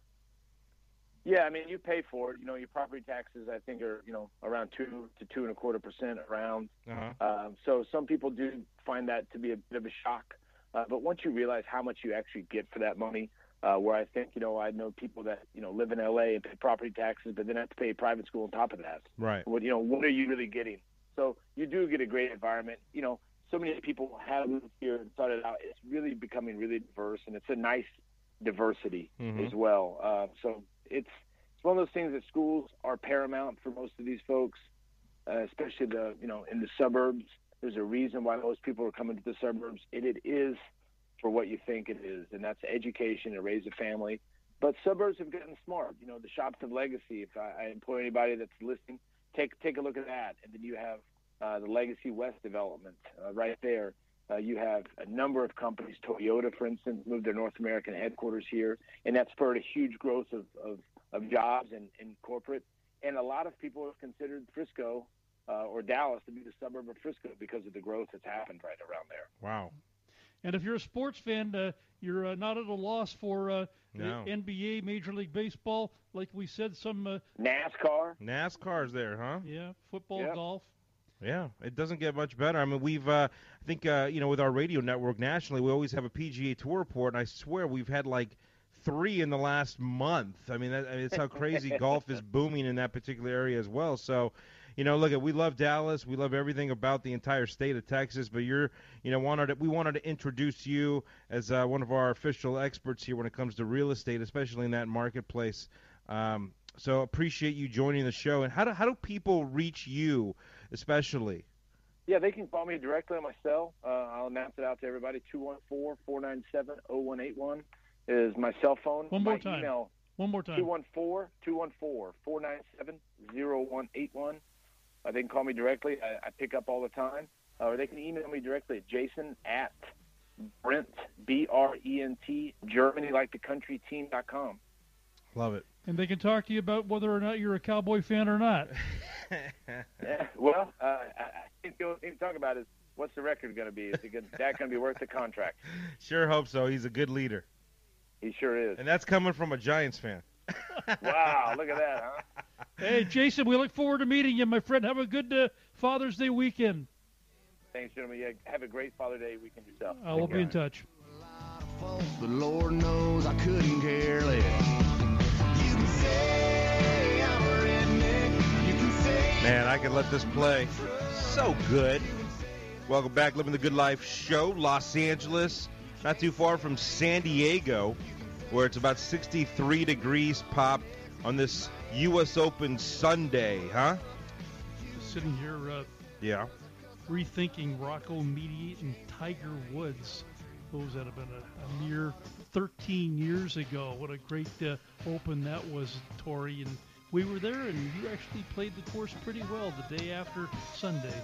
Speaker 15: Yeah, I mean, you pay for it. You know, your property taxes, I think, are you know around two to two and a quarter percent around.
Speaker 3: Uh-huh.
Speaker 15: Um, so some people do find that to be a bit of a shock. Uh, but once you realize how much you actually get for that money, uh, where I think, you know, I know people that, you know, live in LA and pay property taxes, but then have to pay private school on top of that.
Speaker 3: Right.
Speaker 15: What, you know, what are you really getting? So you do get a great environment. You know, so many people have moved here and started out. It's really becoming really diverse, and it's a nice diversity
Speaker 3: Mhm.
Speaker 15: as well. Uh, so it's it's one of those things that schools are paramount for most of these folks, uh, especially the you know in the suburbs. There's a reason why most people are coming to the suburbs, and it is for what you think it is, and that's education and raise a family. But suburbs have gotten smart. You know, the shops of legacy. If I, I employ anybody that's listening, take take a look at that, and then you have uh, the Legacy West development uh, right there. Uh, you have a number of companies. Toyota, for instance, moved their North American headquarters here, and that spurred a huge growth of, of, of jobs and, in corporate. And a lot of people have considered Frisco uh, or Dallas to be the suburb of Frisco because of the growth that's happened right around there.
Speaker 3: Wow.
Speaker 2: And if you're a sports fan, uh, you're uh, not at a loss for uh,
Speaker 3: No.
Speaker 2: the NBA, Major League Baseball. Like we said, some uh,
Speaker 15: NASCAR.
Speaker 3: NASCAR's there, huh?
Speaker 2: Yeah, football,
Speaker 15: Yep.
Speaker 2: golf.
Speaker 3: Yeah, it doesn't get much better. I mean, we've, uh, I think, uh, you know, with our radio network nationally, we always have a PGA Tour report, and I swear we've had like three in the last month. I mean, that, I mean, it's how crazy golf is booming in that particular area as well. So, you know, look, at we love Dallas, we love everything about the entire state of Texas, but you're, you know, wanted to, we wanted to introduce you as uh, one of our official experts here when it comes to real estate, especially in that marketplace. Um, so appreciate you joining the show. And how do how do people reach you, especially?
Speaker 15: Yeah, they can call me directly on my cell. Uh, I'll announce it out to everybody. 214-497-0181 is my cell phone.
Speaker 2: One more
Speaker 15: my
Speaker 2: time.
Speaker 15: Email,
Speaker 2: One more time.
Speaker 15: 214-214-497-0181. Uh, they can call me directly. I, I pick up all the time. Uh, or they can email me directly at jason at Brent, B-R-E-N-T, Germany, like the country, team dot com.
Speaker 3: Love it.
Speaker 2: And they can talk to you about whether or not you're a Cowboy fan or not.
Speaker 15: Yeah, well, uh, I, I think the only thing to talk about is what's the record going to be? Is it gonna, that going to be worth the contract?
Speaker 3: Sure hope so. He's a good leader.
Speaker 15: He sure is.
Speaker 3: And that's coming from a Giants fan.
Speaker 15: Wow, look at that, huh?
Speaker 2: hey, Jason, we look forward to meeting you, my friend. Have a good uh, Father's Day weekend.
Speaker 15: Thanks, gentlemen. Yeah, have a great Father's Day weekend yourself.
Speaker 2: Uh, we'll be in touch.
Speaker 1: But Lord knows I couldn't care less.
Speaker 3: Man, I can let this play. So good. Welcome back, Living the Good Life show, Los Angeles, not too far from San Diego, where it's about 63 degrees pop on this U.S. Open Sunday, huh?
Speaker 2: Sitting here uh,
Speaker 3: Yeah.
Speaker 2: rethinking Rocco Mediate and Tiger Woods. Those that have been a, a mere 13 years ago. What a great uh, open that was, Tori. And we were there, and you actually played the course pretty well the day after Sunday.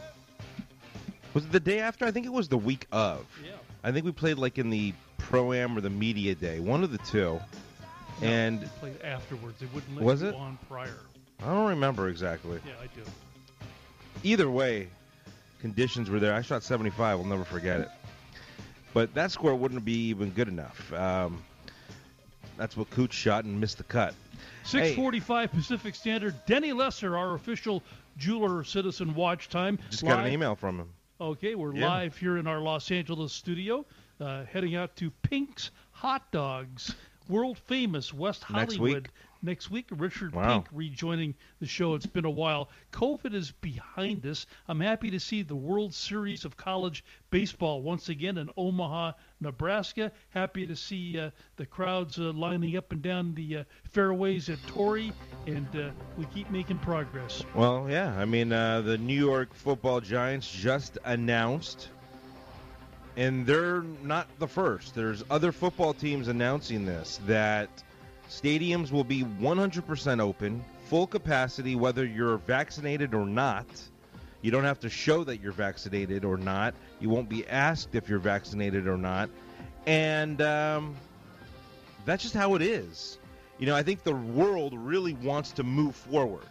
Speaker 3: Was it the day after? I think it was the week of.
Speaker 2: Yeah.
Speaker 3: I think we played like in the pro am or the media day, one of the two. and
Speaker 2: They played afterwards. They wouldn't let
Speaker 3: Was
Speaker 2: you
Speaker 3: it?
Speaker 2: on prior.
Speaker 3: I don't remember exactly.
Speaker 2: Yeah, I do.
Speaker 3: Either way, conditions were there. I shot 75. I'll never forget it. But that score wouldn't be even good enough. Um, that's what Cooch shot and missed the cut. Hey,
Speaker 2: 6:45 Pacific Standard. Denny Lesser, our official jeweler citizen watch time.
Speaker 3: just got an email from him.
Speaker 2: Okay, we're
Speaker 3: Yeah.
Speaker 2: live here in our Los Angeles studio, uh, heading out to Pink's Hot Dogs, world famous West
Speaker 3: Next
Speaker 2: Hollywood. Next week, Richard
Speaker 3: Wow.
Speaker 2: Pink rejoining the show. It's been a while. COVID is behind us. I'm happy to see the World Series of College Baseball once again in Omaha, Nebraska. Happy to see uh, the crowds uh, lining up and down the uh, fairways at Torrey, and uh, we keep making progress.
Speaker 3: Well, yeah. I mean, uh, the New York Football Giants just announced, and they're not the first. There's other football teams announcing this that stadiums will be 100% open, full capacity, whether you're vaccinated or not. You don't have to show that you're vaccinated or not. You won't be asked if you're vaccinated or not. And um, that's just how it is. You know, I think the world really wants to move forward.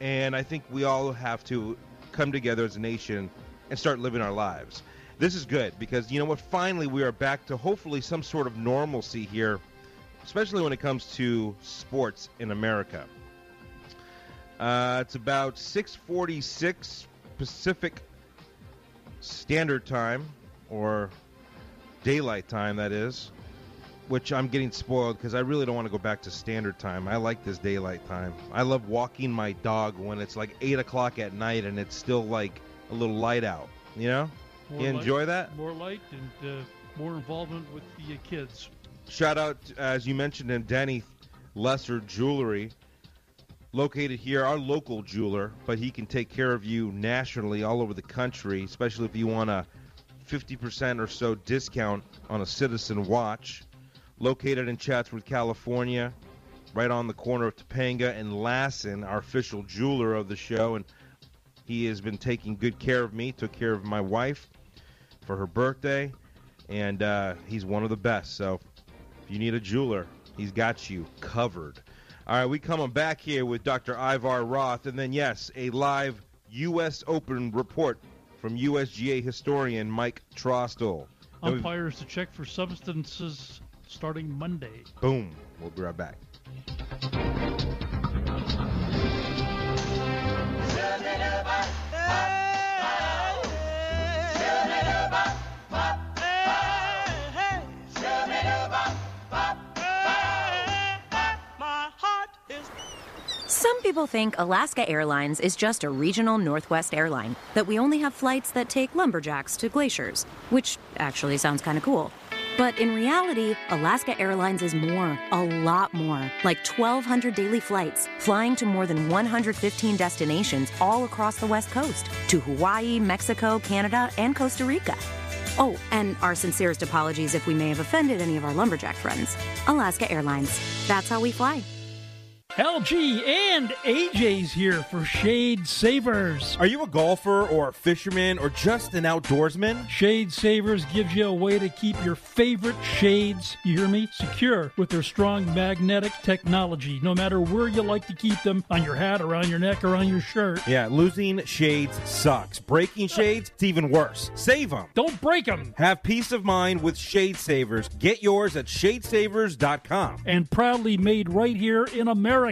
Speaker 3: And I think we all have to come together as a nation and start living our lives. This is good because, you know what, finally we are back to hopefully some sort of normalcy here, especially when it comes to sports in America. Uh, it's about 646 Pacific Standard Time, or daylight time, that is which I'm getting spoiled because I really don't want to go back to standard time. I like this daylight time. I love walking my dog when it's like eight o'clock at night and it's still like a little light out. You know,
Speaker 2: More
Speaker 3: you
Speaker 2: light-
Speaker 3: enjoy that.
Speaker 2: More light and uh, more involvement with the uh, kids.
Speaker 3: Shout out, as you mentioned him, Danny Lesser Jewelry, located here, our local jeweler, but he can take care of you nationally, all over the country, especially if you want a 50% or so discount on a Citizen watch. Located in Chatsworth, California, right on the corner of Topanga and Lassen, our official jeweler of the show, and he has been taking good care of me. Took care of my wife for her birthday, and uh, he's one of the best. So if you need a jeweler, he's got you covered. All right, we coming back here with Dr. Ivar Roth, and then yes, a live U.S. Open report from USGA historian Mike Trostel.
Speaker 2: Umpires to check for substances starting Monday.
Speaker 3: Boom. We'll be right back.
Speaker 5: Some people think Alaska Airlines is just a regional Northwest airline, that we only have flights that take lumberjacks to glaciers, which actually sounds kind of cool. But in reality, Alaska Airlines is more, a lot more, like 1,200 daily flights, flying to more than 115 destinations all across the West Coast to Hawaii, Mexico, Canada, and Costa Rica. Oh, and our sincerest apologies if we may have offended any of our lumberjack friends. Alaska Airlines. That's how we fly.
Speaker 2: LG and AJ's here for Shade Savers.
Speaker 11: Are you a golfer or a fisherman or just an outdoorsman?
Speaker 2: Shade Savers gives you a way to keep your favorite shades, you hear me, secure with their strong magnetic technology, no matter where you like to keep them on your hat, around your neck, or on your shirt.
Speaker 11: Yeah, losing shades sucks. Breaking shades, it's even worse. Save them.
Speaker 2: Don't break them.
Speaker 11: Have peace of mind with Shade Savers. Get yours at shadesavers.com.
Speaker 2: And proudly made right here in America.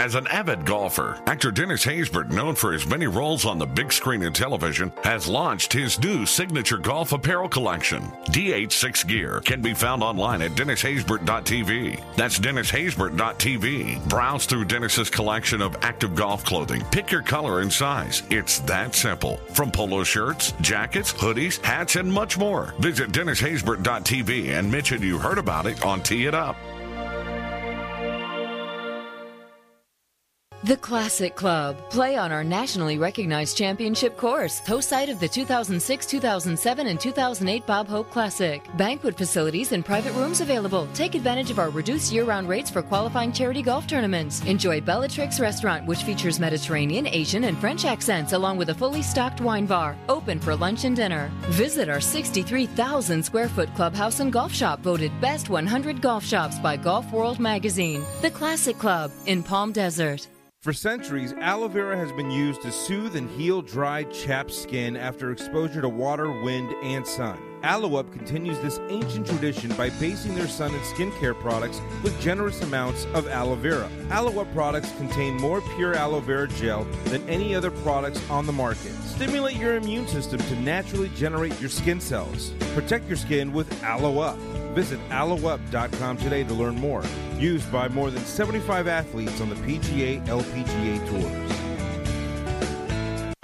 Speaker 16: As an avid golfer, actor Dennis Haysbert, known for his many roles on the big screen and television, has launched his new signature golf apparel collection. DH6 Gear can be found online at DennisHaysbert.tv. That's DennisHaysbert.tv. Browse through Dennis's collection of active golf clothing. Pick your color and size. It's that simple. From polo shirts, jackets, hoodies, hats, and much more. Visit DennisHaysbert.tv and mention you heard about it on Tee It Up.
Speaker 4: The Classic Club. Play on our nationally recognized championship course, host site of the 2006, 2007, and 2008 Bob Hope Classic. Banquet facilities and private rooms available. Take advantage of our reduced year round rates for qualifying charity golf tournaments. Enjoy Bellatrix Restaurant, which features Mediterranean, Asian, and French accents, along with a fully stocked wine bar. Open for lunch and dinner. Visit our 63,000 square foot clubhouse and golf shop, voted Best 100 Golf Shops by Golf World magazine. The Classic Club in Palm Desert.
Speaker 3: For centuries, aloe vera has been used to soothe and heal dried, chapped skin after exposure to water, wind, and sun. Aloe Up continues this ancient tradition by basing their sun and skincare products with generous amounts of aloe vera. Aloe Up products contain more pure aloe vera gel than any other products on the market. Stimulate your immune system to naturally generate your skin cells. Protect your skin with Aloe Up. Visit aloeup.com today to learn more. Used by more than 75 athletes on the PGA LPGA tours.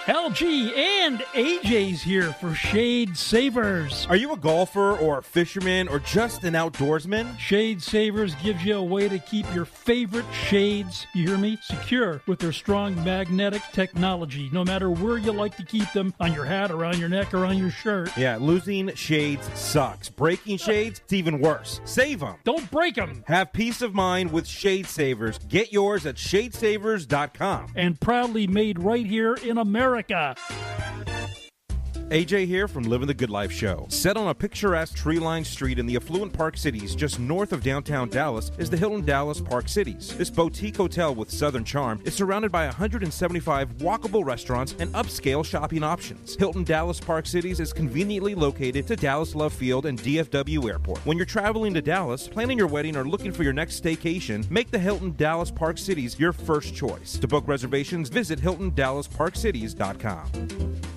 Speaker 2: LG and AJ's here for Shade Savers.
Speaker 3: Are you a golfer or a fisherman or just an outdoorsman?
Speaker 2: Shade Savers gives you a way to keep your favorite shades, you hear me, secure with their strong magnetic technology. No matter where you like to keep them, on your hat, around your neck, or on your shirt.
Speaker 3: Yeah, losing shades sucks. Breaking shades, it's even worse. Save them.
Speaker 2: Don't break them.
Speaker 3: Have peace of mind with Shade Savers. Get yours at shadesavers.com.
Speaker 2: And proudly made right here in America. America.
Speaker 3: AJ here from Living the Good Life Show. Set on a picturesque tree lined street in the affluent Park Cities, just north of downtown Dallas, is the Hilton Dallas Park Cities. This boutique hotel with southern charm is surrounded by 175 walkable restaurants and upscale shopping options. Hilton Dallas Park Cities is conveniently located to Dallas Love Field and DFW Airport. When you're traveling to Dallas, planning your wedding, or looking for your next staycation, make the Hilton Dallas Park Cities your first choice. To book reservations, visit HiltonDallasParkCities.com.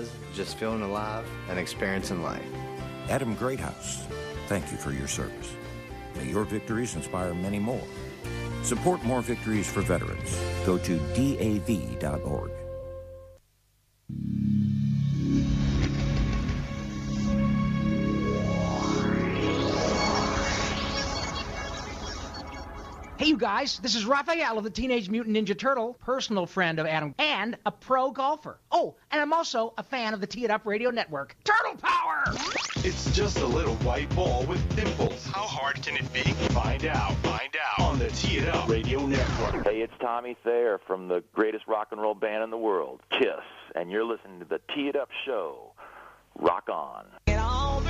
Speaker 17: just feeling alive and experiencing life.
Speaker 18: Adam Greathouse, thank you for your service. May your victories inspire many more. Support more victories for veterans. Go to DAV.org.
Speaker 19: Hey, you guys, this is Raphael of the Teenage Mutant Ninja Turtle, personal friend of Adam, and a pro golfer. Oh, and I'm also a fan of the Tee It Up Radio Network. Turtle Power!
Speaker 10: It's just a little white ball with dimples. How hard can it be? Find out. Find out on the Tee It Up Radio Network.
Speaker 13: Hey, it's Tommy Thayer from the greatest rock and roll band in the world, Kiss, and you're listening to the Tee It Up Show. Rock on.
Speaker 2: On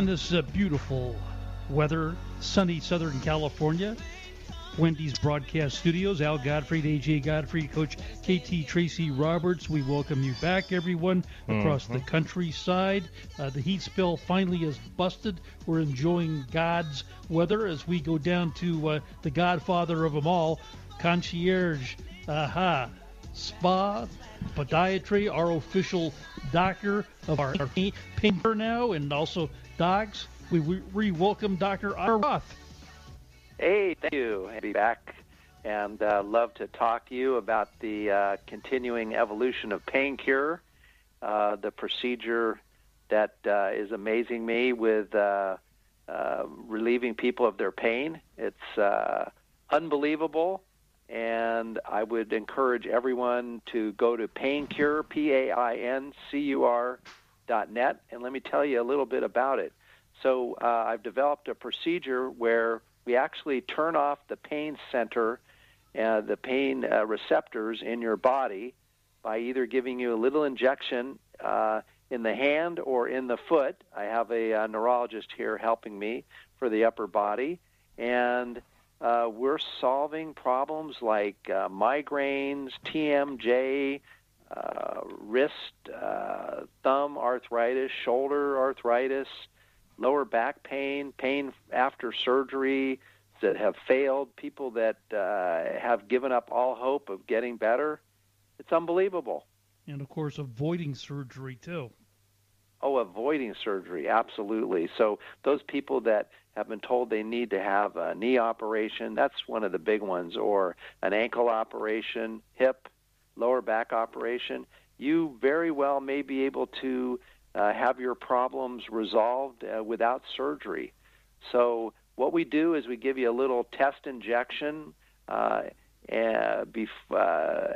Speaker 2: this uh, beautiful weather, sunny Southern California, Wendy's broadcast studios, Al Godfrey, AJ Godfrey, Coach KT Tracy Roberts. We welcome you back, everyone, across the
Speaker 20: Mhm.
Speaker 2: countryside. Uh, the heat spell finally is busted. We're enjoying God's weather as we go down to uh, the godfather of them all, concierge, aha, spa, podiatry, our official doctor of our, our painter now, and also dogs. We re welcome Dr. Ira Roth.
Speaker 21: Hey, thank you. Be back and uh, love to talk to you about the uh, continuing evolution of pain cure, uh, the procedure that uh, is amazing me with uh, uh, relieving people of their pain. It's unbelievable, and I would encourage everyone to go to paincure, P-A-I-N-C-U-R net, and let me tell you a little bit about it. So uh, I've developed a procedure where we actually turn off the pain center, uh, the pain uh, receptors in your body by either giving you a little injection. Uh, in the hand or in the foot. I have a, uh neurologist here helping me for the upper body, and uh, we're solving problems like migraines, TMJ, wrist, uh, thumb arthritis, shoulder arthritis, lower back pain, pain after surgery that have failed, people that uh, have given up all hope of getting better. It's unbelievable.
Speaker 2: And of course, avoiding surgery too.
Speaker 21: Oh, avoiding surgery, absolutely. So those people that have been told they need to have a knee operation, that's one of the big ones, or an ankle operation, hip, lower back operation, you very well may be able to uh, have your problems resolved uh, without surgery. So what we do is we give you a little test injection uh, bef- uh,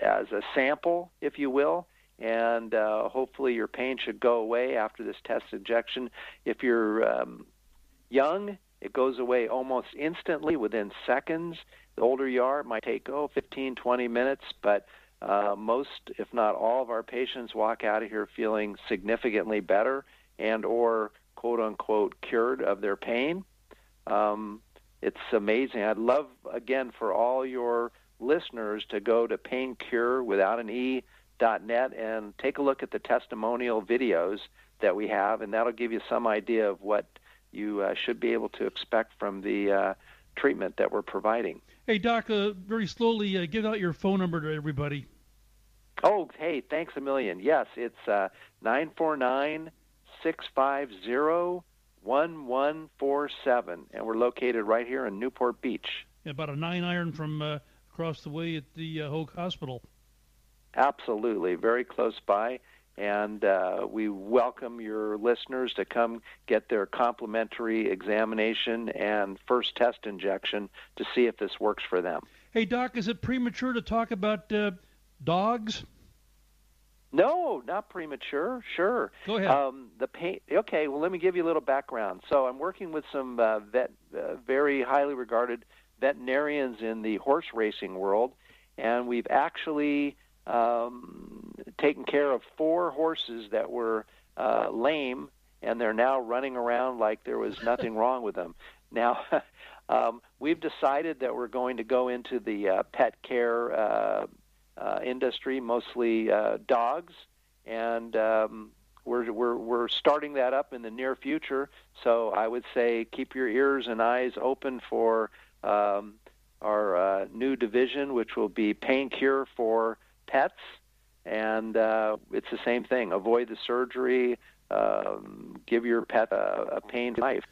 Speaker 21: as a sample, if you will, and uh, hopefully your pain should go away after this test injection. If you're um, young, it goes away almost instantly within seconds. The older you are, it might take oh 15, 20 minutes, but uh, most, if not all, of our patients walk out of here feeling significantly better and or quote unquote cured of their pain. Um, it's amazing. I'd love again for all your listeners to go to paincure without an e net and take a look at the testimonial videos that we have, and that'll give you some idea of what you uh, should be able to expect from the uh, treatment that we're providing.
Speaker 2: Hey, Doc, uh, very slowly, uh, give out your phone number to everybody.
Speaker 21: Oh, hey, thanks a million. Yes, it's uh, nine four nine six five zero one one four seven, and we're located right here in Newport Beach.
Speaker 2: About a nine iron from uh, across the way at the uh, Hoag Hospital.
Speaker 21: Absolutely, very close by. And uh, we welcome your listeners to come get their complimentary examination and first test injection to see if this works for them.
Speaker 2: Hey, Doc, is it premature to talk about uh, dogs?
Speaker 21: No, not premature. Sure.
Speaker 2: Go ahead.
Speaker 21: Um, the pain. Okay. Well, let me give you a little background. So I'm working with some uh, vet, uh, very highly regarded veterinarians in the horse racing world, and we've actually um, taken care of four horses that were uh, lame, and they're now running around like there was nothing wrong with them. Now, um, we've decided that we're going to go into the uh, pet care uh, uh, industry, mostly uh, dogs, and um, we're, we're we're starting that up in the near future. So I would say keep your ears and eyes open for um, our uh, new division, which will be pain cure for pets, and uh, it's the same thing. Avoid the surgery. Um, give your pet a, a pain life.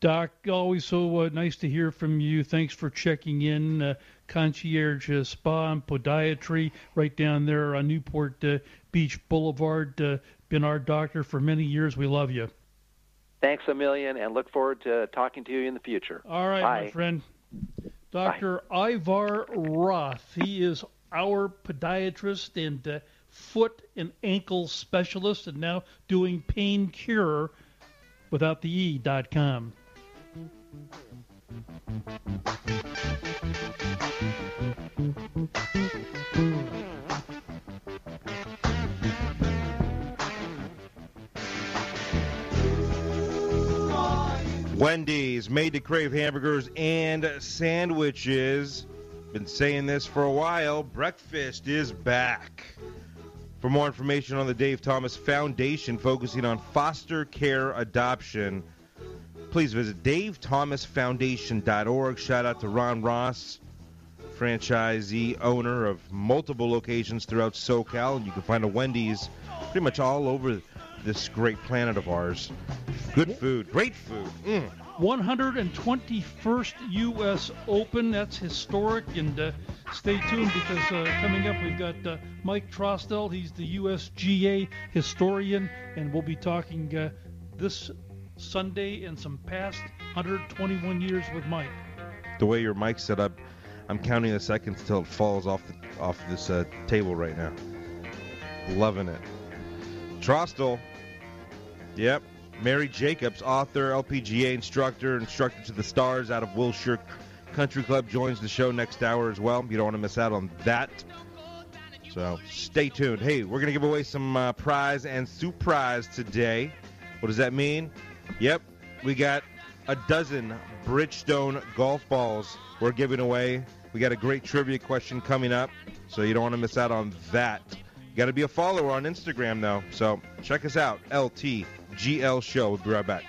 Speaker 2: Doc, always so uh, nice to hear from you. Thanks for checking in. Uh, concierge uh, Spa and Podiatry right down there on Newport uh, Beach Boulevard. Uh, been our doctor for many years. We love you.
Speaker 21: Thanks a million, and look forward to talking to you in the future.
Speaker 2: All right,
Speaker 21: Bye.
Speaker 2: my friend. Dr. Ivar Roth. He is our podiatrist and uh, foot and ankle specialist, and now doing pain cure without the e dot com.
Speaker 3: Wendy's made to crave hamburgers and sandwiches. Been saying this for a while. Breakfast is back. For more information on the Dave Thomas Foundation focusing on foster care adoption, please visit davethomasfoundation.org. Shout out to Ron Ross, franchisee owner of multiple locations throughout SoCal. And you can find a Wendy's pretty much all over this great planet of ours. Good food, great food. Mm.
Speaker 2: 121st U.S. Open. That's historic, and uh, stay tuned because uh, coming up we've got uh, Mike Trostel. He's the USGA historian, and we'll be talking uh, this Sunday and some past 121 years with Mike.
Speaker 3: The way your mic's set up, I'm counting the seconds till it falls off the, off this uh, table right now. Loving it. Trostel. Yep. Mary Jacobs, author, LPGA instructor, instructor to the stars out of Wilshire Country Club, joins the show next hour as well. You don't want to miss out on that. So stay tuned. Hey, we're going to give away some uh, prize and surprise today. What does that mean? Yep, we got a dozen Bridgestone golf balls we're giving away. We got a great trivia question coming up, so you don't want to miss out on that. You got to be a follower on Instagram, though. So check us out, GL Show. We'll be right back.